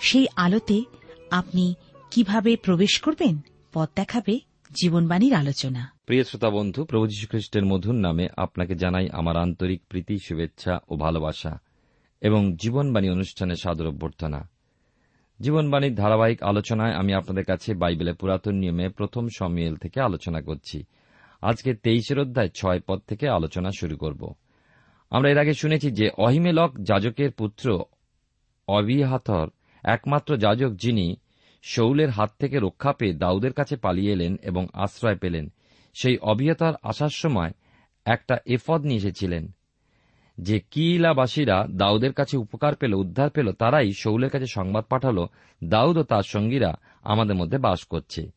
সেই আলোতে আপনি কীভাবে প্রবেশ করবেন পথ দেখাবে জীবনবাণীর আলোচনা। প্রিয় শ্রোতা বন্ধু, প্রভু যীশু খ্রিস্টের মধুর নামে আপনাকে জানাই আমার আন্তরিক প্রীতি, শুভেচ্ছা ও ভালোবাসা এবং জীবনবাণী অনুষ্ঠানে সাদর অভ্যর্থনা। জীবনবাণীর ধারাবাহিক আলোচনায় আমি আপনাদের কাছে বাইবেলের পুরাতন নিয়মে প্রথম সমিয়েল থেকে আলোচনা করছি। আজকে তেইশের অধ্যায় ছয় পদ থেকে আলোচনা শুরু করব। আমরা এর আগে শুনেছি যে অহিমেলক যাজকের পুত্র অবিহাথর একমাত্র যাজক যিনি শৌলের হাত থেকে রক্ষা পেয়ে দাউদের কাছে পালিয়ে এলেন এবং আশ্রয় পেলেন, সেই অবিহতার আসার সময় একটা এফদ নিয়ে এসেছিলেন। যে কিলাবাসীরা দাউদের কাছে উপকার পেল, উদ্ধার পেল, তারাই শৌলের কাছে সংবাদ পাঠাল, দাউদ ও তার সঙ্গীরা আমাদের মধ্যে বাস করছে।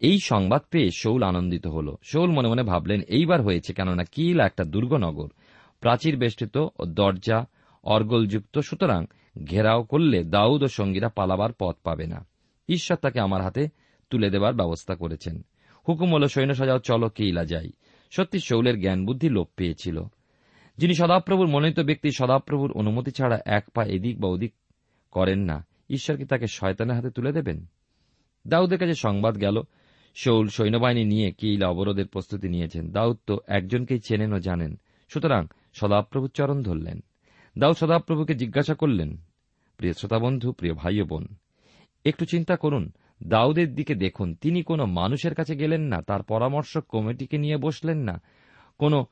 এই সংবাদ পেয়ে শৌল আনন্দিত হল। শৌল মনে মনে ভাবলেন, এইবার হয়েছে কেননা কিলা একটা দুর্গনগর। প্রাচীর বেষ্টিত ও দরজা অর্গলযুক্ত, সুতরাং ঘেরাও করলে দাউদ ও সঙ্গীরা পালাবার পথ পাবে না। ঈশ্বর তাকে আমার হাতে তুলে দেবার ব্যবস্থা করেছেন। হুকুম হল, সৈন্য সাজাও, চলো কেইলা যাই। সত্যি শৌলের জ্ঞান বুদ্ধি লোপ পেয়েছিল। যিনি সদাপ্রভুর মনোনীত ব্যক্তি, সদাপ্রভুর অনুমতি ছাড়া এক পা এদিক বা ওদিক করেন না। ঈশ্বর কি তাকে শয়তানের হাতে তুলে দেবেন? দাউদের কাছে সংবাদ গেল শৌল সৈন্যবাহিনী নিয়ে কেইলা অবরোধের প্রস্তুতি নিয়েছেন। দাউদ তো একজনকেই চেনেন ও জানেন। সুতরাং সদাপ্রভুর চরণ ধরলেন। দাউদ সদাপ্রভুকে জিজ্ঞাসা করলেন, প্রিয় শ্রোতাবন্ধু, প্রিয় ভাই বোন, একটু চিন্তা করুন, দাউদের দিকে দেখুন, তিনি কোনো মানুষের কাছে গেলেন না, তার পরামর্শ কমিটিকে নিয়ে বসলেন না, কোনো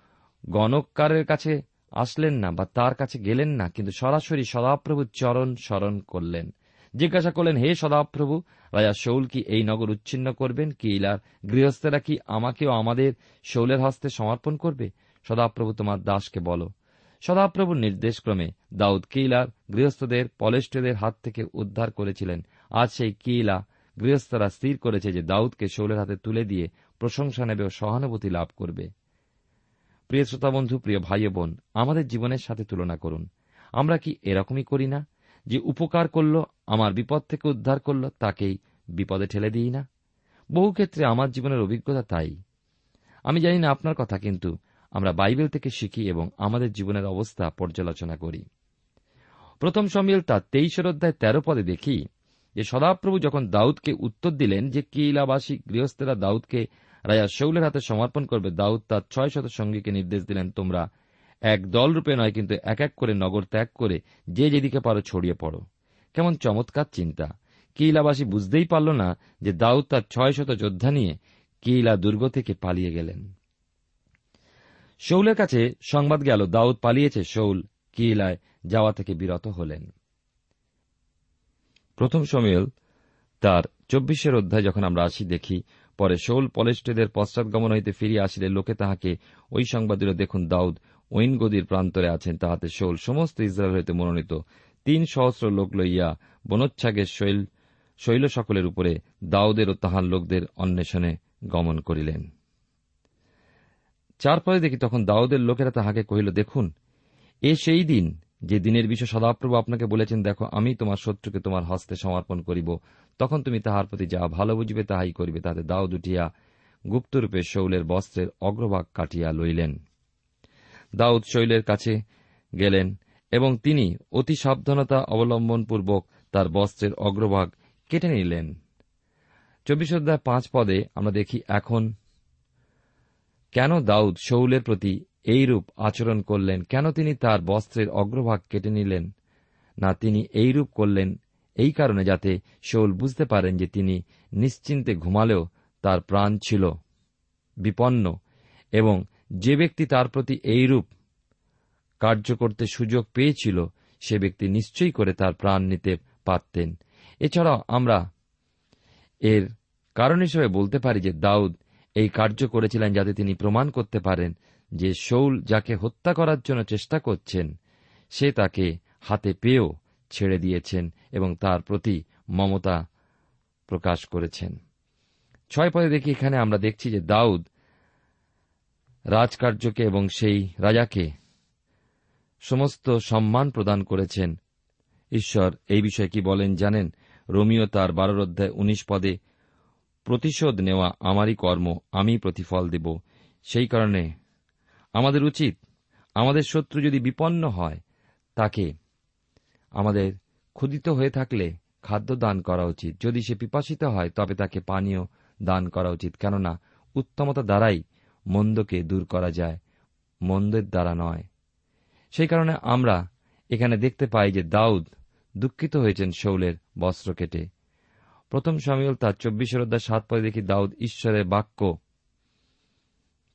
গণকারের কাছে আসলেন না বা তার কাছে গেলেন না, কিন্তু সরাসরি সদাপ্রভুর চরণ স্মরণ করলেন। জিজ্ঞাসা করলেন, হে সদাপ্রভু, রাজা শৌল কি এই নগর উচ্ছিন্ন করবেন? কি ইলার গৃহস্থেরা কি আমাকেও আমাদের শৌলের হস্তে সমর্পণ করবে? সদাপ্রভু তোমার দাসকে বলো সদাপ্রভুর নির্দেশক্রমে দাউদ কিলার গৃহস্থদের, পলেষ্টদের হাত থেকে উদ্ধার করেছিলেন। আজ সেই কিলা গৃহস্থরা স্থির করেছে যে দাউদকে শৌলের হাতে তুলে দিয়ে প্রশংসা নেবে ও সহানুভূতি লাভ করবে। প্রিয় শ্রোতা বন্ধু, প্রিয় ভাই বোন, আমাদের জীবনের সাথে তুলনা করুন। আমরা কি এরকমই করি না যে উপকার করল, আমার বিপদ থেকে উদ্ধার করল, তাকেই বিপদে ঠেলে দিই না? বহু ক্ষেত্রে আমার জীবনের অভিজ্ঞতা তাই। আমি জানি না আপনার কথা, কিন্তু আমরা বাইবেল থেকে শিখি এবং আমাদের জীবনের অবস্থা পর্যালোচনা করি। প্রথম সমিল তার তেইশের অধ্যায় তেরো পদে দেখি যে সদাপ্রভু যখন দাউদকে উত্তর দিলেন যে কিলাবাসী গৃহস্থেরা দাউদকে রাজা শৌলের হাতে সমর্পণ করবে, দাউদ তার ছয় শত সঙ্গীকে নির্দেশ দিলেন, তোমরা এক দল রূপে নয়, কিন্তু এক এক করে নগর ত্যাগ করে যে যেদিকে পারো ছড়িয়ে পড়ো। কেমন চমৎকার চিন্তা। কিলাবাসী বুঝতেই পারল না যে দাউদ তার ছয় শত যোদ্ধা নিয়ে কিলা দুর্গ থেকে পালিয়ে গেলেন। শৌলের কাছে সংবাদ গেল, দাউদ পালিয়েছে। শৌল কিলায় যাওয়া থেকে বিরত হলেন। প্রথম সময়েল তার চব্বিশের অধ্যায় যখন আমরা আসি দেখি, পরে শৌল পলেষ্টদের পশ্চাৎগমন হইতে ফিরিয়া আসিলে লোকে তাহাকে ওই সংবাদ দিল দেখুন, দাউদ ওইন গদির প্রান্তরে আছেন, তাহাতে শৌল সমস্ত ইসরায়েল হইতে মনোনীত। তিন সহস্র লোক লইয়া বনোচ্ছাগের শৈল শৈল সকলের উপরে দাউদের ও তাহার লোকদের অন্বেষণে গমন করিলেন। চার পরে দেখি তখন দাউদের লোকেরা তাহাকে কহিল, দেখুন, এ সেই দিন যে দিনের বিষয় সদাপ্রভু আপনাকে বলেছেন, দেখো, আমি তোমার শত্রুকে তোমার হস্তে সমর্পণ করিব। তখন তুমি তাহার প্রতি যা ভালো বুঝবে তাহাই করিবে। তাতে দাউদ উঠিয়া গুপ্তরূপে শৌলের বস্ত্রের অগ্রভাগ কাটিয়া লইলেন। দাউদ শৈলের কাছে গেলেন এবং তিনি অতি সাবধানতা অবলম্বনপূর্বক তার বস্ত্রের অগ্রভাগ কেটে নিলেন। চব্বিশ অধ্যায় পাঁচ পদে আমরা দেখি, এখন কেন দাউদ শৌলের প্রতি এইরূপ আচরণ করলেন? কেন তিনি তার বস্ত্রের অগ্রভাগ কেটে নিলেন? না তিনি এইরূপ করলেন এই কারণে যাতে শৌল বুঝতে পারেন যে তিনি নিশ্চিন্তে ঘুমালেও তার প্রাণ ছিল বিপন্ন এবং যে ব্যক্তি তার প্রতি এইরূপ কার্য করতে সুযোগ পেয়েছিল, সে ব্যক্তি নিশ্চয়ই করে তার প্রাণ নিতে পারতেন। এছাড়াও আমরা এর কারণ হিসেবে বলতে পারি যে দাউদ এই কার্য করেছিলেন যাতে তিনি প্রমাণ করতে পারেন যে শৌল যাকে হত্যা করার জন্য চেষ্টা করছেন, সে তাকে হাতে পেয়েও ছেড়ে দিয়েছেন এবং তার প্রতি মমতা প্রকাশ করেছেন। ছয় পদে দেখি এখানে আমরা দেখছি যে দাউদ রাজকার্যকে এবং সেই রাজাকে সমস্ত সম্মান প্রদান করেছেন। ঈশ্বর এই বিষয়ে কি বলেন জানেন? রোমিও তার বারোর অধ্যায় উনিশ পদে প্রতিশোধ নেওয়া আমারই কর্ম, আমি প্রতিফল দেব। সেই কারণে আমাদের উচিত, আমাদের শত্রু যদি বিপন্ন হয়, তাকে আমাদের ক্ষুদিত হয়ে থাকলে খাদ্য দান করা উচিত। যদি সে পিপাসিত হয়, তবে তাকে পানীয় দান করা উচিত। কেননা, উত্তমতা দ্বারাই মন্দকে দূর করা যায়, মন্দের দ্বারা নয়। সেই কারণে আমরা এখানে দেখতে পাই যে দাউদ দুঃখিত হয়েছেন শৌলের বস্ত্র কেটে। প্রথম সামিল তার চব্বিশের অধ্যায় সাত পদে দেখি দাউদ ঈশ্বরের বাক্য।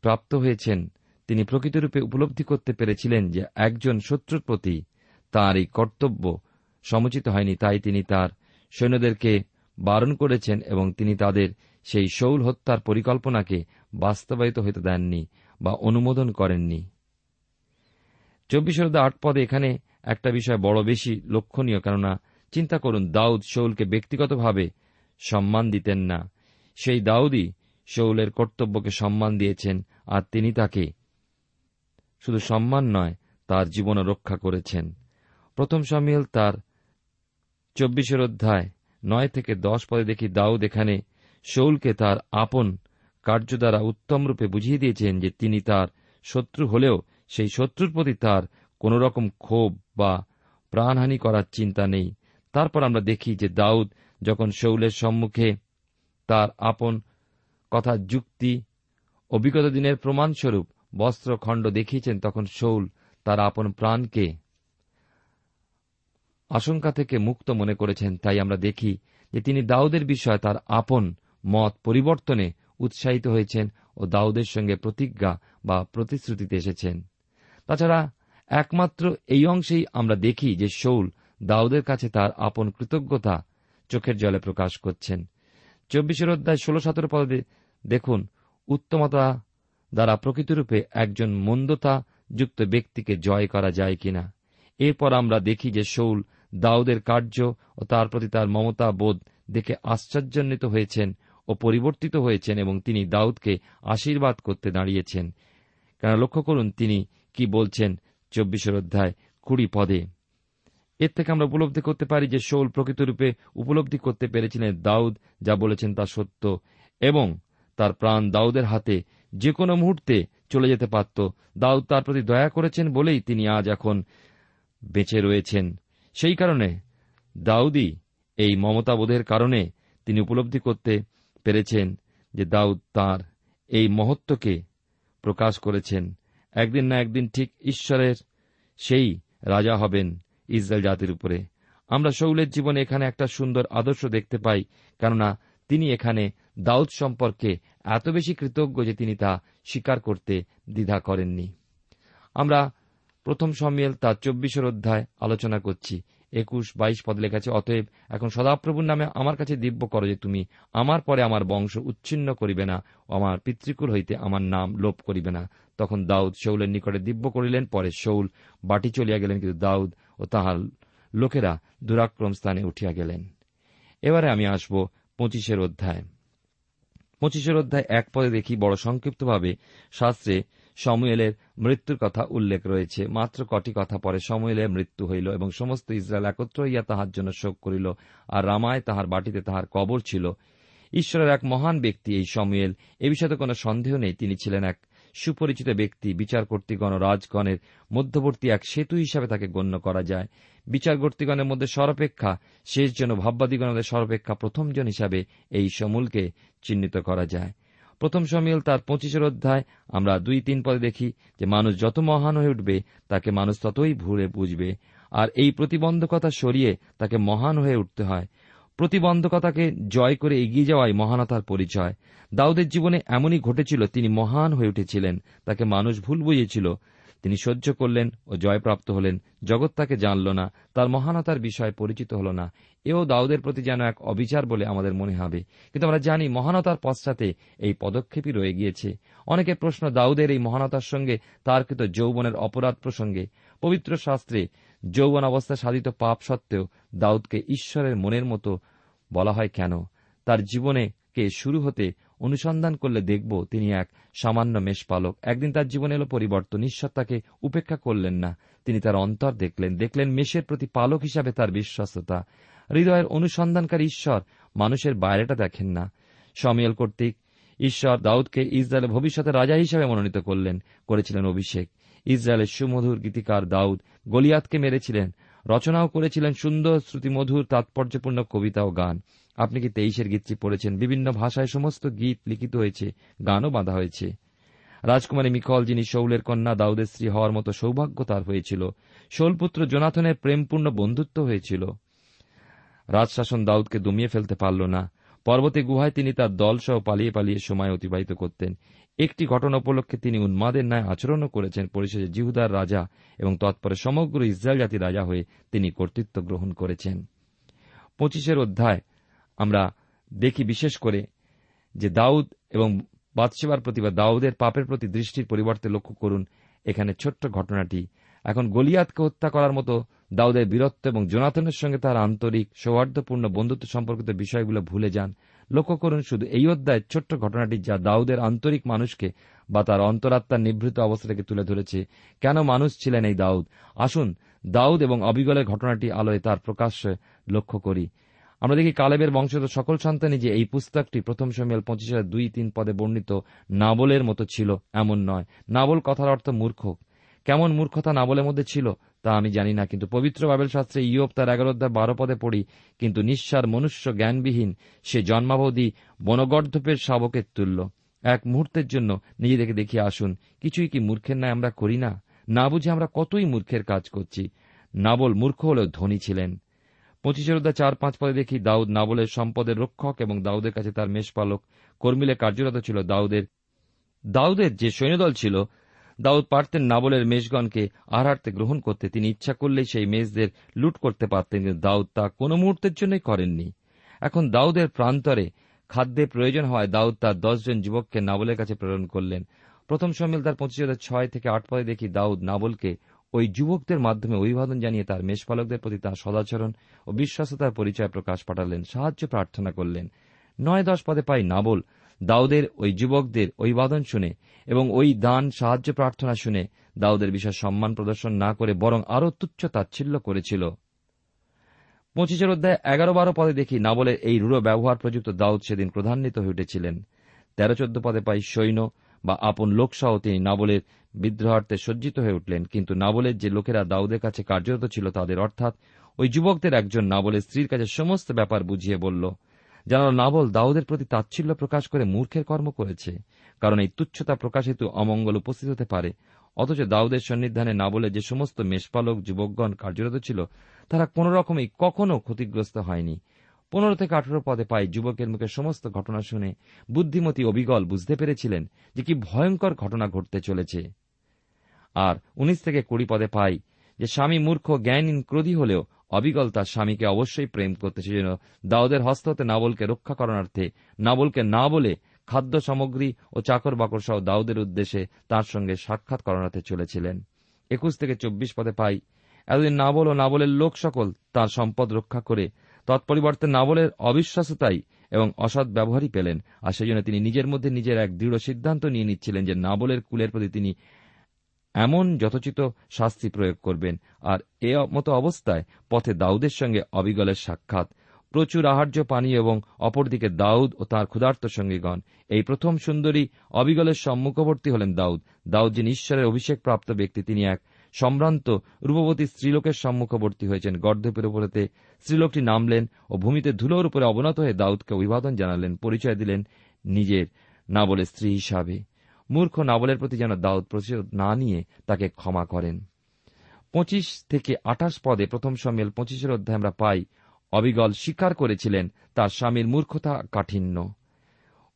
প্রাপ্ত হয়েছেন। তিনি প্রকৃতরূপে উপলব্ধি করতে পেরেছিলেন যে একজন শত্রুর প্রতি তাঁর এই কর্তব্য সমুচিত হয়নি, তাই তিনি তার সৈন্যদেরকে বারণ করেছেন এবং তিনি তাদের সেই শৌল হত্যার পরিকল্পনাকে বাস্তবায়িত হতে দেননি বা অনুমোদন করেননি। চব্বিশ আট পদে এখানে একটা বিষয় বড় বেশি লক্ষণীয়, কেননা চিন্তা করুন, দাউদ শৌলকে ব্যক্তিগতভাবে সম্মান দিতেন না। সেই দাউদি শৌলের কর্তব্যকে সম্মান দিয়েছেন আর তিনি তাকে শুধু সম্মান নয়, তার জীবন রক্ষা করেছেন। প্রথম সামিল তার চব্বিশের অধ্যায় নয় থেকে দশ পদে দেখি দাউদ এখানে শৌলকে তার আপন কার্য দ্বারা উত্তমরূপে বুঝিয়ে দিয়েছেন যে তিনি তার শত্রু হলেও সেই শত্রুর প্রতি তার কোন রকম ক্ষোভ বা প্রাণহানি করার চিন্তা নেই। তারপর আমরা দেখি যে দাউদ যখন শৌলের সম্মুখে তার আপন কথা যুক্তি, অভিজ্ঞতা দিনের প্রমাণস্বরূপ বস্ত্রখণ্ড দেখিয়েছেন, তখন শৌল তার আপন প্রাণকে আশঙ্কা থেকে মুক্ত মনে করেছেন। তাই আমরা দেখি যে তিনি দাউদের বিষয়ে তার আপন মত পরিবর্তনে উৎসাহিত হয়েছেন ও দাউদের সঙ্গে প্রতিজ্ঞা বা প্রতিশ্রুতিতে এসেছেন। তাছাড়া একমাত্র এই অংশেই আমরা দেখি যে শৌল দাউদের কাছে তার আপন কৃতজ্ঞতা চোখের জলে প্রকাশ করছেন। চব্বিশের অধ্যায় ষোলো সতেরো পদে দেখুন, উত্তমতা দ্বারা প্রকৃতরূপে একজন মন্দতা যুক্ত ব্যক্তিকে জয় করা যায় কিনা। এরপর আমরা দেখি যে শৌল দাউদের কার্য ও তার প্রতি তার মমতা বোধ দেখে আশ্চর্যান্বিত হয়েছেন ও পরিবর্তিত হয়েছেন এবং তিনি দাউদকে আশীর্বাদ করতে দাঁড়িয়েছেন। কেন লক্ষ্য করুন, তিনি কি বলছেন চব্বিশের অধ্যায় কুড়ি পদে। এর থেকে আমরা উপলব্ধি করতে পারি যে শৌল প্রকৃতরূপে উপলব্ধি করতে পেরেছিলেন দাউদ, যা বলেছেন তা সত্য এবং তার প্রাণ দাউদের হাতে যে কোনো মুহূর্তে চলে যেতে পারত। দাউদ তার প্রতি দয়া করেছেন বলেই তিনি আজ এখন বেঁচে রয়েছেন। সেই কারণে দাউদি এই মমতাবোধের কারণে তিনি উপলব্ধি করতে পেরেছেন যে দাউদ তার এই মহত্বকে প্রকাশ করেছেন। একদিন না একদিন ঠিক ঈশ্বরের সেই রাজা হবেন। ইসরায়েল জাতির উপরে। আমরা শৌলের জীবনে এখানে একটা সুন্দর আদর্শ দেখতে পাই, কেননা তিনি এখানে দাউদ সম্পর্কে এত বেশি কৃতজ্ঞ যে তিনি তা স্বীকার করতে দ্বিধা করেননি। আমরা প্রথম সম্মেল তার চব্বিশের অধ্যায় আলোচনা করছি। একুশ, বাইশ পদ লেখা আছে, অতএব এখন সদাপ্রভুর নামে আমার কাছে দিব্য করো যে তুমি আমার পরে আমার বংশ উচ্ছিন্ন করিবে না আমার পিতৃকুল হইতে আমার নাম লোপ করিবে না। তখন দাউদ শৌলের নিকটে দিব্য করিলেন, পরে শৌল বাটি চলিয়া গেলেন, কিন্তু দাউদ ও তাহার লোকেরা দুরাক্রম স্থানে উঠিয়া গেলেন। এবারে আমি আসব পঁচিশের অধ্যায়। পঁচিশের অধ্যায় এক পদে দেখি বড় সংক্ষিপ্তভাবে শাস্ত্রে সমুয়েলের মৃত্যুর কথা উল্লেখ রয়েছে। মাত্র কটি কথা পরে সমুয়েলের মৃত্যু হইল এবং সমস্ত ইসরায়েল একত্র হইয়া তাহার জন্য শোক করিল আর রামায় তাহার বাটিতে তাহার কবর ছিল। ঈশ্বরের এক মহান ব্যক্তি এই সমুয়েল। এ বিষয়ে কোনো সন্দেহ নেই। তিনি ছিলেন এক সুপরিচিত ব্যক্তি বিচার কর্তৃগণ রাজগণের মধ্যবর্তী এক সেতু হিসাবে তাকে গণ্য করা যায়। বিচার কর্তৃগণের মধ্যে সর্বাপেক্ষা শেষ জন ভাববাদীগণের সর্বাপেক্ষা প্রথমজন হিসাবে এই সমূলকে চিহ্নিত করা যায়। প্রথম সমিল তার পঁচিশের অধ্যায়। আমরা দুই তিন পদে দেখি যে মানুষ যত মহান হয়ে উঠবে, তাকে মানুষ ততই ভুলে বুঝবে। আর এই প্রতিবন্ধকতা সরিয়ে তাকে মহান হয়ে উঠতে হয়। প্রতিবন্ধকতাকে জয় করে এগিয়ে যাওয়াই মহানতার পরিচয়। দাউদের জীবনে এমনই ঘটেছিল, তিনি মহান হয়ে উঠেছিলেন, তাকে মানুষ ভুল বুঝিয়েছিল তিনি সহ্য করলেন ও জয়প্রাপ্ত হলেন, জগৎ তাকে জানল না, তার মহানতার বিষয়ে পরিচিত হল না। এও দাউদের প্রতি যেন এক অবিচার বলে আমাদের মনে হবে। কিন্তু আমরা জানি মহানতার পশ্চাতে এই পদক্ষেপই রয়ে গিয়েছে। অনেকের প্রশ্ন, দাউদের এই মহানতার সঙ্গে তার কৃত যৌবনের অপরাধ প্রসঙ্গে। পবিত্র শাস্ত্রে যৌবন অবস্থায় সাধিত পাপ সত্ত্বেও দাউদকে ঈশ্বরের মনের মতো বলা হয় কেন? তার জীবনে কে শুরু হতে অনুসন্ধান করলে দেখব তিনি এক সামান্য মেষপালক। একদিন তার জীবনে এলো পরিবর্তন। ঈশ্বর তাকে উপেক্ষা করলেন না। তিনি তার অন্তর দেখলেন। দেখলেন মেষের প্রতি পালক হিসাবে তার বিশ্বস্ততা। হৃদয়ের অনুসন্ধানকারী ঈশ্বর মানুষের বাইরেটা দেখেন না। সমিয়াল কর্তৃক ঈশ্বর দাউদকে ইসরায়েলের ভবিষ্যতে রাজা হিসাবে মনোনীত করলেন। করেছিলেন অভিষেক। ইসরায়েলের সুমধুর গীতিকার দাউদ গলিয়াতকে মেরেছিলেন। রচনাও করেছিলেন সুন্দর শ্রুতিমধুর, তাৎপর্যপূর্ণ কবিতা ও গান। আপনি কি তেইশের গীতটি পড়েছেন? বিভিন্ন ভাষায় সমস্ত গীত লিখিত হয়েছে, গানও বাঁধা হয়েছে। রাজকুমারী মিকল, যিনি শৌলের কন্যা, দাউদের স্ত্রী হওয়ার মতো সৌভাগ্য তার হয়েছিল। শৌলপুত্র জোনাথনের প্রেমপূর্ণ বন্ধুত্ব হয়েছিল। রাজশাসন দাউদকে দমিয়ে ফেলতে পারল না। পর্বতে গুহায় তিনি তার দলসহ পালিয়ে পালিয়ে সময় অতিবাহিত করতেন। একটি ঘটনা উপলক্ষে তিনি উন্মাদের ন্যায় আচরণও করেছেন। পরিশেষে জিহুদার রাজা এবং তৎপরে সমগ্র ইসরায়েল জাতির রাজা হয়ে তিনি কর্তৃত্ব গ্রহণ করেছেন। পঁচিশের অধ্যায় আমরা দেখি বিশেষ করে যে দাউদ এবং বাদসেবার প্রতি বা দাউদের পাপের প্রতি দৃষ্টির পরিবর্তে লক্ষ্য করুন, এখানে ছোট্ট ঘটনাটি। এখন গলিয়াতকে হত্যা করার মতো দাউদের বীরত্ব এবং জোনাথনের সঙ্গে তার আন্তরিক সৌহার্দ্যপূর্ণ বন্ধুত্ব সম্পর্কিত বিষয়গুলো ভুলে যান। লক্ষ্য করুন শুধু এই অধ্যায়ের ছোট্ট ঘটনাটি যা দাউদের আন্তরিক মানুষকে বা তার অন্তরাত্মার নিভৃত অবস্থা থেকে তুলে ধরেছে। কেন মানুষ ছিলেন এই দাউদ? আসুন, দাউদ এবং অবিগলের ঘটনাটি আলোয় তার প্রকাশ্যে লক্ষ্য করি। আমরা দেখি কালেবের বংশধর সকল সন্তানই যে এই পুস্তকটি প্রথম সময়াল পঁচিশ হাজার দুই তিন পদে বর্ণিত নাবলের মতো ছিল, এমন নয়। নাবল কথার অর্থ মূর্খ। কেমন মূর্খতা নাবলের মধ্যে ছিল? তা আমি জানি না, কিন্তু পবিত্র বাবেল শাস্ত্রে ইয়ব তার এগারো বারো পদে পড়ি, কিন্তু নিঃস্বার মনুষ্য জ্ঞানবিহীন, সে জন্মাবধি বনগর্ধপের শাবকের তুল্য। এক মুহূর্তের জন্য নিজেদেরকে দেখিয়ে আসুন, কিছুই কি মূর্খের ন্যায় আমরা করি না? না বুঝে আমরা কতই মূর্খের কাজ করছি? নাবল মূর্খ হলেও ধনী ছিলেন। পঁচিশের চার পাঁচ পদে দেখি দাউদ নাবলের সম্পদের রক্ষক এবং দাউদের কাছে তার মেষপালক। কর্মিলে কার্যরত ছিল দাউদের। দাউদের যে সৈন্যদল ছিল দাউদ পারতেন নাবলের মেষগণকে আহারার্থে গ্রহণ করতে। তিনি ইচ্ছা করলেই সেই মেষদের লুট করতে পারতেন, কিন্তু দাউদ তা কোনো মুহূর্তের জন্যই করেননি। এখন দাউদের প্রান্তরে খাদ্যের প্রয়োজন হওয়ায় দাউদ তার দশজন যুবককে নাবলের কাছে প্রেরণ করলেন। প্রথম সমিল তার পঁচিশ ছয় থেকে আট পদে দেখি দাউদ নাবলকে ওই যুবকদের মাধ্যমে অভিবাদন জানিয়ে তার মেষপালকদের প্রতি তাঁর সদাচরণ ও বিশ্বাসতার পরিচয় প্রকাশ পাঠালেন, সাহায্য প্রার্থনা করলেন। নয় দশ পদে পাই নাবল দাউদের ওই যুবকদের অভিবাদন শুনে এবং ওই দান, সাহায্য প্রার্থনা শুনে দাউদের বিষয়ে সম্মান প্রদর্শন না করে বরং আরও তুচ্ছ তাচ্ছিল্য করেছিল। পঁচিশের অধ্যায় এগারো বারো পদে দেখি নাবলের এই রূঢ় ব্যবহার প্রযুক্ত দাউদ সেদিন প্রধান্বিত হয়ে উঠেছিলেন। তেরো চোদ্দ পদে পাই সৈন্য বা আপন লোকসহ তিনি নাবলের বিদ্রোহার্থে সজ্জিত হয়ে উঠলেন, কিন্তু নাবলের যে লোকেরা দাউদের কাছে কার্যরত ছিল তাদের অর্থাৎ ওই যুবকদের একজন নাবলের স্ত্রীর কাছে সমস্ত ব্যাপার বুঝিয়ে বলল জানাল নাবল দাউদের প্রতি তাচ্ছিল্য প্রকাশ করে মূর্খের কর্ম করেছে, কারণ এই তুচ্ছতা প্রকাশিত অমঙ্গল উপস্থিত হতে পারে। অথচ দাউদের সন্নিধানে নাবলে যে সমস্ত মেষপালক, যুবকগণ কার্যরত ছিল, তারা কোন রকমই কখনও ক্ষতিগ্রস্ত হয়নি। পনেরো থেকে আঠেরো পদে পাই যুবকের মুখে সমস্ত ঘটনা শুনে বুদ্ধিমতী অবিগল বুঝতে পেরেছিলেন যে কি ভয়ঙ্কর ঘটনা ঘটতে চলেছে। আর উনিশ থেকে কুড়ি পদে পাই যে স্বামী মূর্খ, জ্ঞানহীন, ক্রোধী হলেও অবিগল তার স্বামীকে অবশ্যই প্রেম করতে সেজন্য দাউদের হস্ত হতে নাবলকে রক্ষা করণার্থে নাবলকে না বলে খাদ্য সামগ্রী ও চাকর বাকর সহ দাউদের উদ্দেশ্যে তার সঙ্গে সাক্ষাৎ করণার্থে চলেছিলেন। একুশ থেকে চব্বিশ পদে পাই। এতদিন নাবল ও নাবলের লোক সকল তার সম্পদ রক্ষা করে তৎপরিবর্তে নাবলের অবিশ্বাসতাই এবং অসৎ ব্যবহারই পেলেন। আর সেই জন্য তিনি নিজের মধ্যে নিজের এক দৃঢ় সিদ্ধান্ত নিয়ে নিচ্ছিলেন যে নাবলের কুলের প্রতি তিনি এমন যথোচিত শাস্তি প্রয়োগ করবেন। আর এ মতো অবস্থায় পথে দাউদের সঙ্গে অবিগলের সাক্ষাৎ, প্রচুর আহার্য পানি এবং অপরদিকে দাউদ ও তাঁর ক্ষুধার্ত সঙ্গীগণ। এই প্রথম সুন্দরী অবিগলের সম্মুখবর্তী হলেন দাউদ। দাউদ যিনি ঈশ্বরের অভিষেক প্রাপ্ত ব্যক্তি, তিনি এক সম্ভ্রান্ত রূপবতী স্ত্রীলোকের সম্মুখবর্তী হয়েছেন। গর্ধপের উপরেতে স্ত্রীলোকটি নামলেন ও ভূমিতে ধুলোর উপরে অবনত হয়ে দাউদকে অভিবাদন জানালেন, পরিচয় দিলেন নিজের না বলে স্ত্রী হিসাবে। মূর্খ নাবলের প্রতি যেন দাউদ প্রতিশোধ না নিয়ে তাকে ক্ষমা করেন। পঁচিশ থেকে আঠাশ পদে প্রথম সমিল পঁচিশের অধ্যায় আমরা পাই, অবিগল স্বীকার করেছিলেন তার স্বামীর মূর্খতা কাঠিন্য।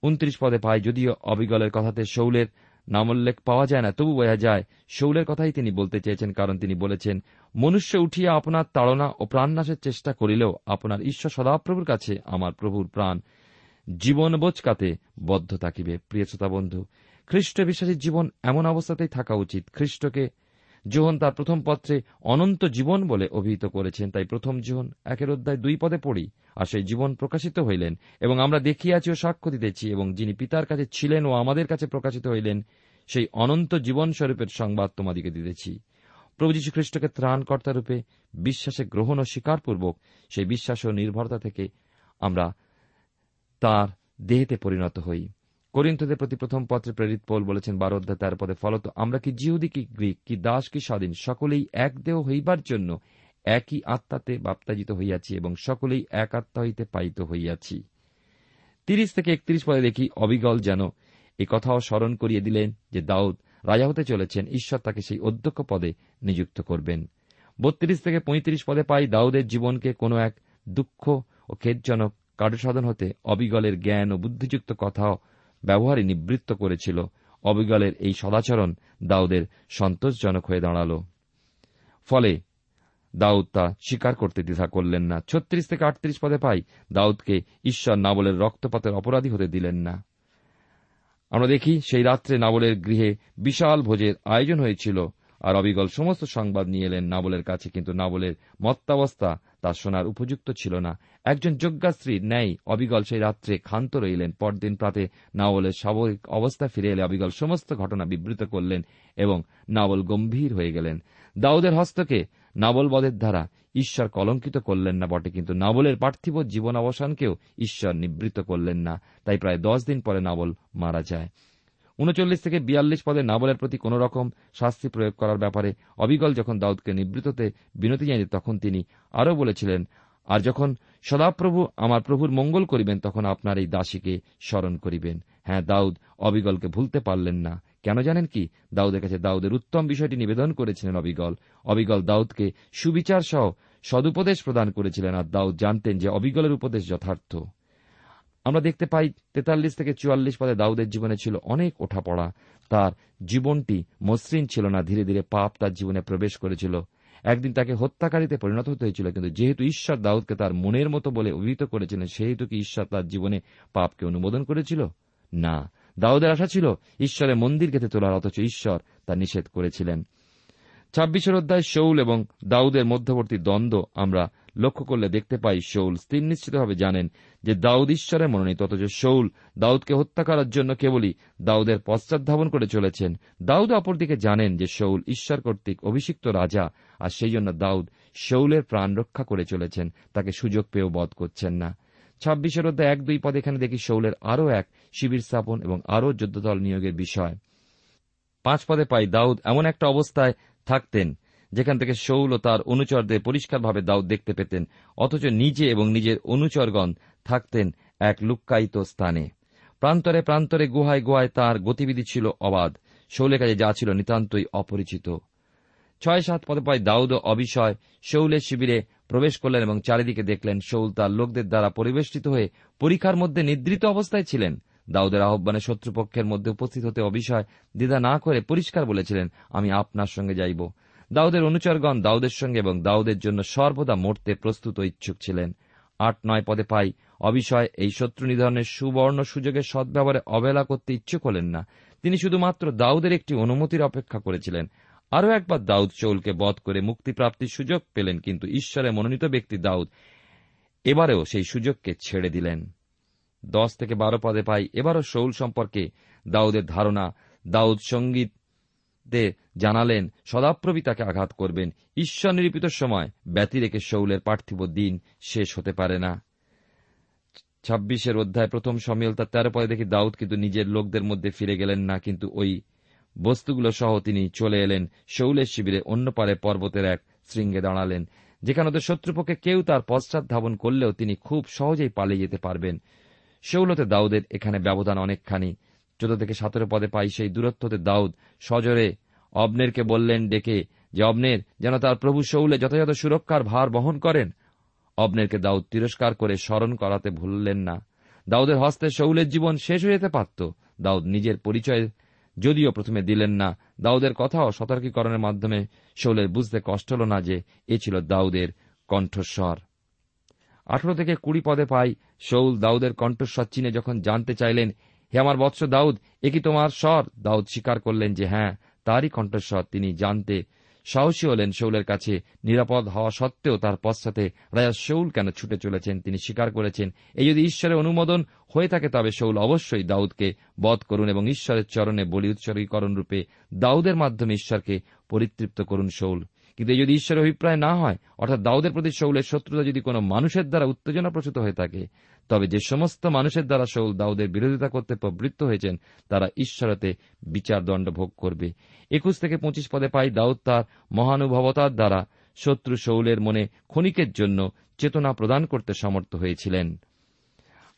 উনত্রিশ পদে পাই, যদিও অবিগলের কথাতে শৌলের নামোল্লেখ পাওয়া যায় না, তবু বোঝা যায় শৌলের কথাই তিনি বলতে চেয়েছেন, কারণ তিনি বলেছেন, মনুষ্য উঠিয়া আপনার তাড়না ও প্রাণনাশের চেষ্টা করিলেও আপনার ঈশ্বর সদাপ্রভুর কাছে আমার প্রভুর প্রাণ জীবন বোচকাতে বদ্ধ থাকিবে। প্রিয় শ্রোতা বন্ধু খ্রিস্ট বিশ্বাসীর জীবন এমন অবস্থাতেই থাকা উচিত। খ্রিস্টকে যোহন তার প্রথম পত্রে অনন্ত জীবন বলে অভিহিত করেছেন। তাই প্রথম জীবন একের অধ্যায় দুই পদে পড়ি আর সেই জীবন প্রকাশিত হইলেন এবং আমরা দেখিয়াছি ও সাক্ষ্য দিতেছি এবং যিনি পিতার কাছে ছিলেন ও আমাদের কাছে প্রকাশিত হইলেন, সেই অনন্ত জীবন স্বরূপের সংবাদ তোমাদিকে দিতেছি। প্রভু যীশু খ্রিস্টকে ত্রাণকর্তারূপে বিশ্বাসে গ্রহণ ও স্বীকারপূর্বক সেই বিশ্বাস ও নির্ভরতা থেকে আমরা তার দেহেতে পরিণত হই। করিন্থদের প্রতি প্রথম পত্রে প্রেরিত পোল বলেছেন, বারো অধ্যায় তার পদে ফলত আমরা কি জিহুদি, কি গ্রিক, কি দাস, কি স্বাধীন, সকলেই এক দেহ হইবার জন্য একই আত্মাতে বাপ্তাজিত হইয়াছি এবং সকলেই এক আত্মা হইতে পাইত হইয়াছি। তিরিশ থেকে একত্রিশ পদে দেখি অবিগল যেন এই কথাও স্মরণ করিয়ে দিলেন যে দাউদ রাজা হতে চলেছেন, ঈশ্বর তাকে সেই অধ্যক্ষ পদে নিযুক্ত করবেন। বত্রিশ থেকে পঁয়ত্রিশ পদে পাই দাউদের জীবনকে কোনো এক দুঃখ ও খেদজনক কার্যসাধন হতে অবিগলের জ্ঞান ও বুদ্ধিযুক্ত কথাও ব্যবহারে নিবৃত্ত করেছিল। অবিগলের এই সদাচরণ দাউদের সন্তোষজনক হয়ে দাঁড়াল। ফলে দাউদ তা স্বীকার করতে দ্বিধা করলেন না। ছত্রিশ থেকে আটত্রিশ পদে পাই দাউদকে ঈশ্বর নাবলের রক্তপাতের অপরাধী হতে দিলেন না। আমরা দেখি সেই রাত্রে নাবলের গৃহে বিশাল ভোজের আয়োজন হয়েছিল, আর অবিগল সমস্ত সংবাদ নিয়ে এলেন নাবলের কাছে, কিন্তু নাবলের মত্তাবস্থা তার শোনার উপযুক্ত ছিল না। একজন যজ্ঞাশ্রীর ন্যায় অবিগল সেই রাত্রে ক্ষান্ত রইলেন। পরদিন প্রাতে নাবলের স্বাভাবিক অবস্থা ফিরে এলে অবিগল সমস্ত ঘটনা বিবৃত করলেন এবং নাবল গম্ভীর হয়ে গেলেন। দাউদের হস্তকে নাবলবদের দ্বারা ঈশ্বর কলঙ্কিত করলেন না বটে, কিন্তু নাবলের পার্থিব জীবন অবসানকেও ঈশ্বর নিবৃত্ত করলেন না। তাই প্রায় দশ দিন পরে নাবল মারা যায়। উনচল্লিশ থেকে বিয়াল্লিশ পদে নাবলের প্রতি কোন রকম শাস্তি প্রয়োগ করার ব্যাপারে অবিগল যখন দাউদকে নিবৃততে বিনতি জানিয়ে তখন তিনি আরও বলেছিলেন, আর যখন সদাপ্রভু আমার প্রভুর মঙ্গল করিবেন, তখন আপনার এই দাসীকে স্মরণ করিবেন। হ্যাঁ দাউদ অবিগলকে ভুলতে পারলেন না। কেন জানেন কি? দাউদের কাছে দাউদের উত্তম বিষয়টি নিবেদন করেছিলেন অবিগল অবিগল দাউদকে সুবিচার সহ সদুপদেশ প্রদান করেছিলেন, আর দাউদ জানতেন যে অবিগলের উপদেশ যথার্থ। আমরা দেখতে পাই তেতাল্লিশ থেকে চুয়াল্লিশ পদে দাউদের জীবনে ছিল অনেক ওঠাপড়া। তার জীবনটি মসৃণ ছিল না, ধীরে ধীরে পাপ তার জীবনে প্রবেশ করেছিল। একদিন তাকে হত্যাকারীতে পরিণত হতে হয়েছিল, কিন্তু যেহেতু ঈশ্বর দাউদকে তার মনের মতো বলে অভিহিত করেছিলেন, সেহেতু কি ঈশ্বর তার জীবনে পাপকে অনুমোদন করেছিল? না। দাউদের আশা ছিল ঈশ্বরের মন্দির গেতে তোলার, অথচ ঈশ্বর তা নিষেধ করেছিলেন। ছাব্বিশের অধ্যায় শৌল এবং দাউদের মধ্যবর্তী দ্বন্দ্ব আমরা লক্ষ্য করলে দেখতে পাই শৌল স্থির নিশ্চিতভাবে জানেন যে দাউদ ঈশ্বরের মনোনীত, অথচ শৌল দাউদকে হত্যা করার জন্য কেবলই দাউদের পশ্চাৎধাবন করে চলেছেন। দাউদ অপরদিকে জানেন যে শৌল ঈশ্বর কর্তৃক অভিষিক্ত রাজা, আর সেই জন্য দাউদ শৌলের প্রাণ রক্ষা করে চলেছেন, তাকে সুযোগ পেয়েও বধ করছেন না। ছাব্বিশের অধ্যায় এক দুই পদ, এখানে দেখি শৌলের আরও এক শিবির স্থাপন এবং আরও যুদ্ধদল নিয়োগের বিষয়। পাঁচ পদে পাই দাউদ এমন একটা অবস্থায় থাকতেন যেখান থেকে শৌল ও তার অনুচরদের পরিষ্কারভাবে দাউদ দেখতে পেতেন, অথচ নিজে এবং নিজের অনুচরগণ থাকতেন এক লুক্কায়িত স্থানে। প্রান্তরে প্রান্তরে গুহায় গুহায় তার গতিবিধি ছিল অবাধ। শৌলের কাছে যা ছিল নিতান্তই অপরিচিত। ছয় সাত পদে পায় দাউদ ও অবিষয় শৌলের শিবিরে প্রবেশ করলেন এবং চারিদিকে দেখলেন শৌল তার লোকদের দ্বারা পরিবেষ্টিত হয়ে পরীক্ষার মধ্যে নিদ্রিত অবস্থায় ছিলেন। দাউদের আহ্বানে শত্রুপক্ষের মধ্যে উপস্থিত হতে অবিষয় দ্বিধা না করে পরিষ্কার বলেছিলেন, আমি আপনার সঙ্গে যাইব। দাউদের অনুচরগণ দাউদের সঙ্গে এবং দাউদের জন্য সর্বদা মরতে প্রস্তুত ইচ্ছুক ছিলেন। আট নয় পদে পাই অবিষয় এই শত্রু নিধনের সুবর্ণ সুযোগের সদ্ব্যবহারে অবহেলা করতে ইচ্ছুক হলেন না। তিনি শুধুমাত্র দাউদের একটি অনুমতির অপেক্ষা করেছিলেন। আরও একবার দাউদ চৌলকে বধ করে মুক্তিপ্রাপ্তির সুযোগ পেলেন, কিন্তু ঈশ্বরের মনোনীত ব্যক্তি দাউদ এবারেও সেই সুযোগকে ছেড়ে দিলেন। দশ থেকে বারো পদে পাই এবারও শৌল সম্পর্কে দাউদের ধারণা, দাউদ সঙ্গীতে জানালেন সদাপ্রবি তাকে আঘাত করবেন। ঈশ্বর নিরূপিত সময়, ব্যতি রেখে শৌলের পার্থিব দিন শেষ হতে পারে না। ছাব্বিশের অধ্যায় প্রথম সমিল, তার তেরো পরে দেখি দাউদ কিন্তু নিজের লোকদের মধ্যে ফিরে গেলেন না, কিন্তু ওই বস্তুগুলো সহ তিনি চলে এলেন। শৌলের শিবিরে অন্য পারে পর্বতের এক শৃঙ্গে দাঁড়ালেন, যেখানে ওদের শত্রুপক্ষে কেউ তার পশ্চাৎ ধাবন করলেও তিনি খুব সহজেই পালিয়ে যেতে পারবেন। শৌলতে দাউদের এখানে ব্যবধান অনেকখানি। চোদ্দ থেকে সতেরো পদে পাই সেই দূরত্বতে দাউদ সজরে অবনেরকে বললেন, ডেকে, যে অবনের, যেন তার প্রভু শৌলে যথাযথ সুরক্ষার ভার বহন করেন। অবনেরকে দাউদ তিরস্কার করে স্মরণ করাতে ভুললেন না। দাউদের হস্তে শৌলের জীবন শেষ হয়ে যেতে পারত। দাউদ নিজের পরিচয় যদিও প্রথমে দিলেন না, দাউদের কথাও সতর্কীকরণের মাধ্যমে শৌলের বুঝতে কষ্ট হল না যে এ ছিল দাউদের কণ্ঠস্বর। আঠারো থেকে কুড়ি পদে পাই শৌল দাউদের কণ্ঠস্বর চিনে যখন জানতে চাইলেন হে আমার বৎস দাউদ, এ কি তোমার স্বর? দাউদ স্বীকার করলেন যে হ্যাঁ তারই কণ্ঠস্বর তিনি জানতে সাহসী হলেন শৌলের কাছে। নিরাপদ হওয়া সত্ত্বেও তার পশ্চাতে রাজা শৌল কেন ছুটে চলেছেন? তিনি স্বীকার করেছেন, এই যদি ঈশ্বরের অনুমোদন হয়ে থাকে তবে শৌল অবশ্যই দাউদকে বধ করুন এবং ঈশ্বরের চরণে বলি উৎসর্গীকরণ রূপে দাউদের মাধ্যমে ঈশ্বরকে পরিতৃপ্ত করুন শৌল। কিন্তু যদি ঈশ্বরের অভিপ্রায় না হয়, অর্থাৎ দাউদের প্রতি শৌলের শত্রুতা যদি কোনো মানুষের দ্বারা উত্তেজনা প্রসূত হয়ে থাকে, তবে যে সমস্ত মানুষের দ্বারা শৌল দাউদের বিরোধিতা করতে প্রবৃত্ত হয়েছেন, তারা ঈশ্বরতে বিচার দণ্ড ভোগ করবে। একুশ থেকে পঁচিশ পদে পাই দাউদ তার মহানুভবতার দ্বারা শত্রু শৌলের মনে ক্ষণিকের জন্য চেতনা প্রদান করতে সমর্থ হয়েছিলেন।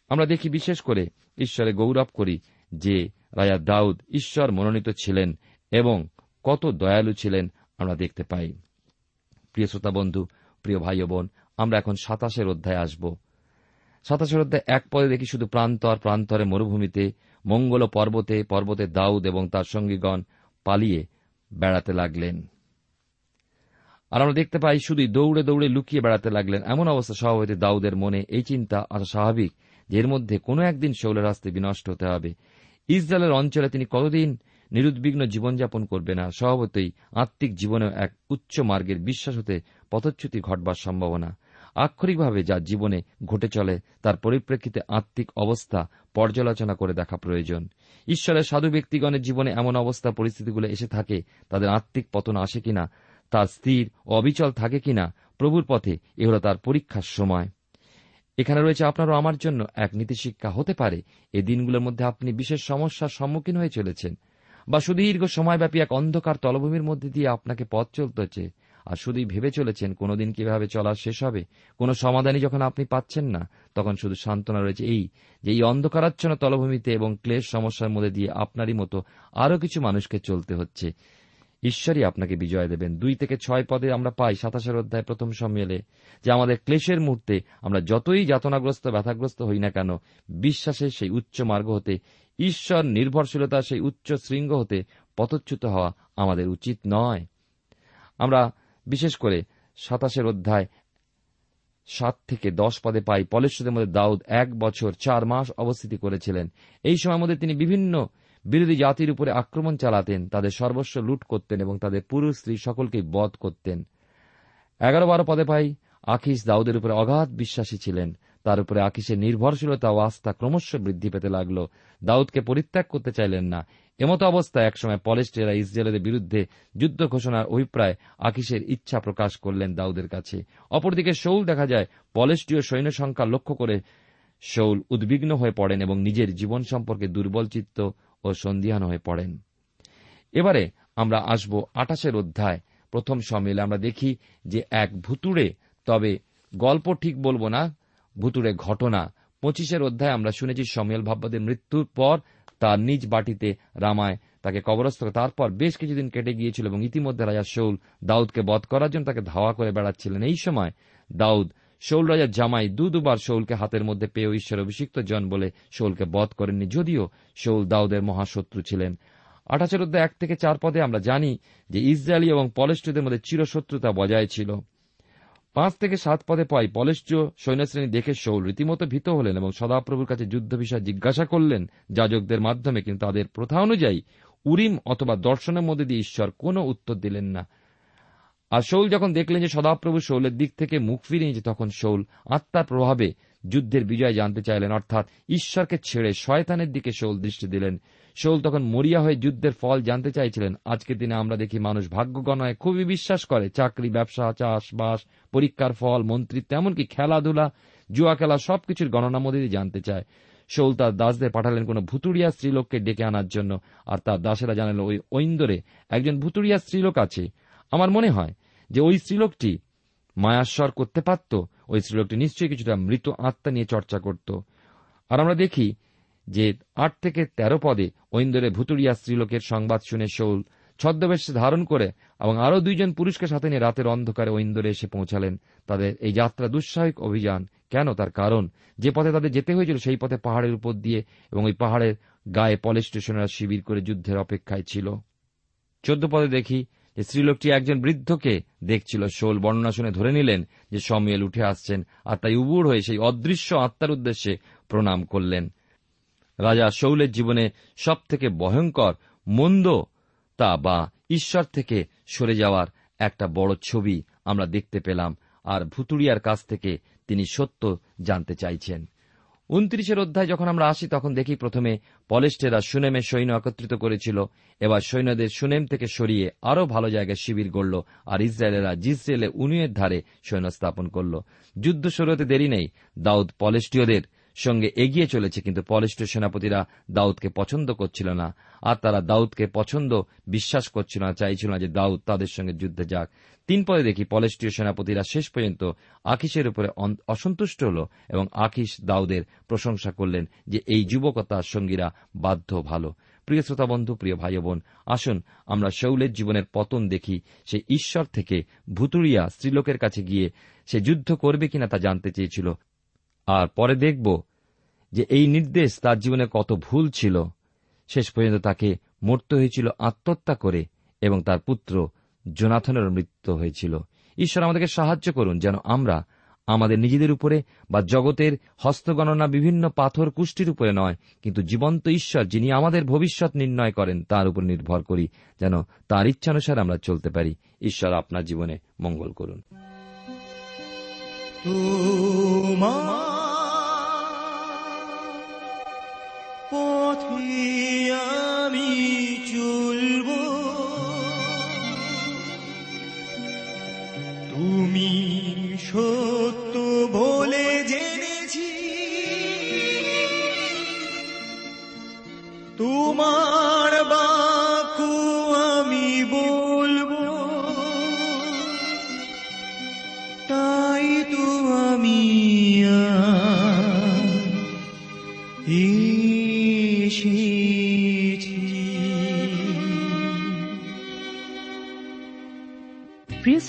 আমরা দেখি বিশেষ করে ঈশ্বরে গৌরব করি যে রাজা দাউদ ঈশ্বর মনোনীত ছিলেন এবং কত দয়ালু ছিলেন আমরা দেখতে পাই। প্রিয় শ্রোতা বন্ধু, প্রিয় ভাই বোন, আমরা এখন সাতাশের অধ্যায় আসব। সাতাশের অধ্যায় এক পদে দেখি শুধু প্রান্তর প্রান্তরে মরুভূমিতে মঙ্গল পর্বতে পর্বতে দাউদ এবং তার সঙ্গীগণ পালিয়ে বেড়াতে লাগলেন। আর আমরা দেখতে পাই শুধুই দৌড়ে দৌড়ে লুকিয়ে বেড়াতে লাগলেন। এমন অবস্থা স্বভাবতে দাউদের মনে। এই চিন্তা আসা স্বাভাবিক যে এর মধ্যে কোনো একদিন শৌলের রাস্তে বিনষ্ট হতে হবে। ইসরায়েলের অঞ্চলে তিনি কতদিন নিরুদ্বিগ্ন জীবনযাপন করবে না। স্বভাবতই আত্মিক জীবনেও এক উচ্চ মার্গের বিশ্বাস হতে পথচ্যুতি ঘটবার সম্ভাবনা। আক্ষরিকভাবে যা জীবনে ঘটে চলে, তার পরিপ্রেক্ষিতে আত্মিক অবস্থা পর্যালোচনা করে দেখা প্রয়োজন। ঈশ্বরের সাধু ব্যক্তিগণের জীবনে এমন অবস্থা পরিস্থিতিগুলো এসে থাকে, তাদের আত্মিক পতন আসে কিনা, তার স্থির অবিচল থাকে কিনা, প্রভুর পথে এ হল তার পরীক্ষার সময়। এখানে রয়েছে আপনারও আমার জন্য এক নীতিশিক্ষা হতে পারে। এই দিনগুলোর মধ্যে আপনি বিশেষ সমস্যার সম্মুখীন হয়ে চলেছেন। বা সুদীর্ঘ সময়ব্যাপী এক অন্ধকার তলভূমির মধ্যে দিয়ে আপনাকে পথ চলতে হচ্ছে আর শুধুই ভেবে চলেছেন কোনোদিন কীভাবে চলা শেষ হবে? কোনো সমাধানই যখন আপনি পাচ্ছেন না, তখন শুধু সান্ত্বনা রয়েছে এই, যে এই অন্ধকারাচ্ছন্ন তলভূমিতে এবং ক্লেশ সমস্যার মধ্যে দিয়ে আপনারই মতো আরও কিছু মানুষকে চলতে হচ্ছে। ঈশ্বরই আপনাকে বিজয় দেবেন। দুই থেকে ছয় পদে আমরা পাই সাতাশের অধ্যায় প্রথম সম্মেলে যে আমাদের ক্লেশের মুহূর্তে আমরা যতই যাতনাগ্রস্ত, ব্যথাগ্রস্ত হই না কেন, বিশ্বাসের সেই উচ্চ মার্গ হতে ঈশ্বর নির্ভরশীলতা সেই উচ্চ শৃঙ্গ হতে পথচ্যুত হওয়া আমাদের উচিত নয়। আমরা বিশেষ করে সাতাশের অধ্যায় সাত থেকে দশ পদে পাই পলেশ্বরের মধ্যে দাউদ এক বছর চার মাস অবস্থিতি করেছিলেন। এই সময়ের মধ্যে তিনি বিভিন্ন বিরোধী জাতির উপরে আক্রমণ চালাতেন, তাদের সর্বস্ব লুট করতেন এবং তাদের পুরুষ স্ত্রী সকলকেই বধ করতেন। এগারো বারো পদে পাই আখিস দাউদের উপরে অগাধ বিশ্বাসী ছিলেন। তার উপরে আকিসের নির্ভরশীলতা ও আস্থা ক্রমশ বৃদ্ধি পেতে লাগল। দাউদকে পরিত্যাগ করতে চাইলেন না। এমতো অবস্থায় একসময় পলেস্টেরা ইসরায়েলের বিরুদ্ধে যুদ্ধ ঘোষণার অভিপ্রায় আকিসের ইচ্ছা প্রকাশ করলেন দাউদের কাছে। অপরদিকে শৌল দেখা যায়, পলেস্টীয় সৈন্য সংখ্যা লক্ষ্য করে শৌল উদ্বিগ্ন হয়ে পড়েন এবং নিজের জীবন সম্পর্কে দুর্বল চিত্ত ও সন্দিহান হয়ে পড়েন। এবারে আমরা আসব আঠাশের অধ্যায়, প্রথম সমিলে আমরা দেখি যে এক ভুতুড়ে, তবে গল্প ঠিক বলব না ভুতুড়ে ঘটনা। পঁচিশের অধ্যায় আমরা শুনেছি সমীল ভাববাদের মৃত্যুর পর তার নিজ বাটিতে রামায় তাকে কবরস্থ তারপর বেশ কিছুদিন কেটে গিয়েছিল এবং ইতিমধ্যে রাজা শৌল দাউদকে বধ করার জন্য তাকে ধাওয়া করে বেড়াচ্ছিলেন। এই সময় দাউদ, শৌল রাজার জামাই দু দুবার শৌলকে হাতের মধ্যে পেয়ে ঈশ্বর অভিষিক্ত জন বলে শৌলকে বধ করেননি, যদিও শৌল দাউদের মহাশত্রু ছিলেন। আঠাশের অধ্যায় এক থেকে চার পদে আমরা জানি যে ইসরায়েলি এবং পলেষ্টদের মধ্যে চিরশত্রুতা বজায় ছিল। পাঁচ থেকে সাত পদে পাই পলেষ্টীয় সৈন্যশ্রেণী দেখে শৌল রীতিমতো ভীত হলেন এবং সদাপ্রভুর কাছে যুদ্ধ বিষয়ে জিজ্ঞাসা করলেন যাজকদের মাধ্যমে, কিন্তু তাদের প্রথা অনুযায়ী উরিম অথবা দর্শনের মধ্যে দিয়ে ঈশ্বর কোনো উত্তর দিলেন না। আর শৌল যখন দেখলেন যে সদাপ্রভু শৌলের দিক থেকে মুখ ফিরিয়েছে, তখন শৌল আত্মার প্রভাবে যুদ্ধের বিজয় জানতে চাইলেন। অর্থাৎ ঈশ্বরকে ছেড়ে শয়তানের দিকে শৌল দৃষ্টি দিলেন। শৌল তখন মরিয়া হয়ে যুদ্ধের ফল জানতে চাইছিলেন। আজকের দিনে আমরা দেখি মানুষ ভাগ্য খুবই বিশ্বাস করে, চাকরি, ব্যবসা, চাষবাস, পরীক্ষার ফল, মন্ত্রিত্ব, এমনকি খেলাধুলা, জুয়া খেলা, সবকিছুর গণনা মধ্যে জানতে চায়। শৌল তার দাসদের পাঠালেন কোন ভুতুড়িয়া স্ত্রীলোককে ডেকে আনার জন্য। আর তার দাসেরা জানাল ওই ঐন্দরে একজন ভুতুড়িয়া স্ত্রীলোক আছে। আমার মনে হয় যে ওই স্ত্রীলোকটি মায়াস্বর করতে পারত, ওই স্ত্রীলোকটি নিশ্চয়ই কিছুটা মৃত আত্মা নিয়ে চর্চা করত। আর আমরা দেখি যে আট থেকে তেরো পদে ঐন্দরে ভুতুড়িয়া স্ত্রীলোকের সংবাদ শুনে শৌল ছদ্মবেশ ধারণ করে এবং আরও দুইজন পুরুষকে সাথে নিয়ে রাতের অন্ধকারে ঐন্দরে এসে পৌঁছালেন। তাদের এই যাত্রা দুঃসাহিক অভিযান। কেন? তার কারণ? যে পথে তাদের যেতে হয়েছিল সেই পথে পাহাড়ের উপর দিয়ে এবং ওই পাহাড়ের গায়ে পলিশ স্টেশনেরা শিবির করে যুদ্ধের অপেক্ষায় ছিল। চোদ্দ পদে দেখি যে স্ত্রীলোকটি একজন বৃদ্ধকে দেখছিল। শোল বর্ণনা শুনে ধরে নিলেন যে সমিয়েল উঠে আসছেন আর তাই উবুড় হয়ে সেই অদৃশ্য আত্মার উদ্দেশ্যে প্রণাম করলেন। রাজা শৌলের জীবনে সব থেকে ভয়ঙ্কর মন্দ তা বা ঈশ্বর থেকে সরে যাওয়ার একটা বড় ছবি আমরা দেখতে পেলাম, আর ভুতুড়িয়ার কাছ থেকে তিনি সত্য জানতে চাইছেন। উনত্রিশের অধ্যায় যখন আমরা আসি, তখন দেখি প্রথমে পলেস্টেরা সুনেমে সৈন্য একত্রিত করেছিল। এবার সৈন্যদের সুনেম থেকে সরিয়ে আরও ভালো জায়গায় শিবির গড়ল আর ইসরায়েলেরা জিসরেলে উনুয়ের ধারে সৈন্য স্থাপন করল। যুদ্ধ শুরু হতে দেরি নেই। দাউদ পলেস্টীয়দের সঙ্গে এগিয়ে চলেছে, কিন্তু পলেষ্টীয় সেনাপতিরা দাউদকে পছন্দ করছিল না। আর তারা দাউদকে পছন্দ বিশ্বাস করছিল না, চাইছিল না যে দাউদ তাদের সঙ্গে যুদ্ধে যাক। তিন পরে দেখি পলেষ্টীয় সেনাপতিরা শেষ পর্যন্ত আকিসের উপরে অসন্তুষ্ট হল এবং আকিস দাউদের প্রশংসা করলেন যে এই যুবকতার সঙ্গীরা বাধ্য ভালো। প্রিয় শ্রোতা বন্ধু, প্রিয় ভাই বোন, আসুন আমরা শৌলের জীবনের পতন দেখি। সে ঈশ্বর থেকে ভুতুড়িয়া স্ত্রীলোকের কাছে গিয়ে সে যুদ্ধ করবে কিনা তা জানতে চেয়েছিল। আর পরে দেখব যে এই নির্দেশ তার জীবনে কত ভুল ছিল, শেষ পর্যন্ত তাকে মরতে হয়েছিল আত্মহত্যা করে এবং তার পুত্র জোনাথনেরও মৃত্যু হয়েছিল। ঈশ্বর আমাদেরকে সাহায্য করুন যেন আমরা আমাদের নিজেদের উপরে বা জগতের হস্তগণনা বিভিন্ন পাথর কুষ্টির উপরে নয়, কিন্তু জীবন্ত ঈশ্বর যিনি আমাদের ভবিষ্যৎ নির্ণয় করেন, তার উপর নির্ভর করি যেন তার ইচ্ছানুসার আমরা চলতে পারি। ঈশ্বর আপনার জীবনে মঙ্গল করুন। পথে আমি চলব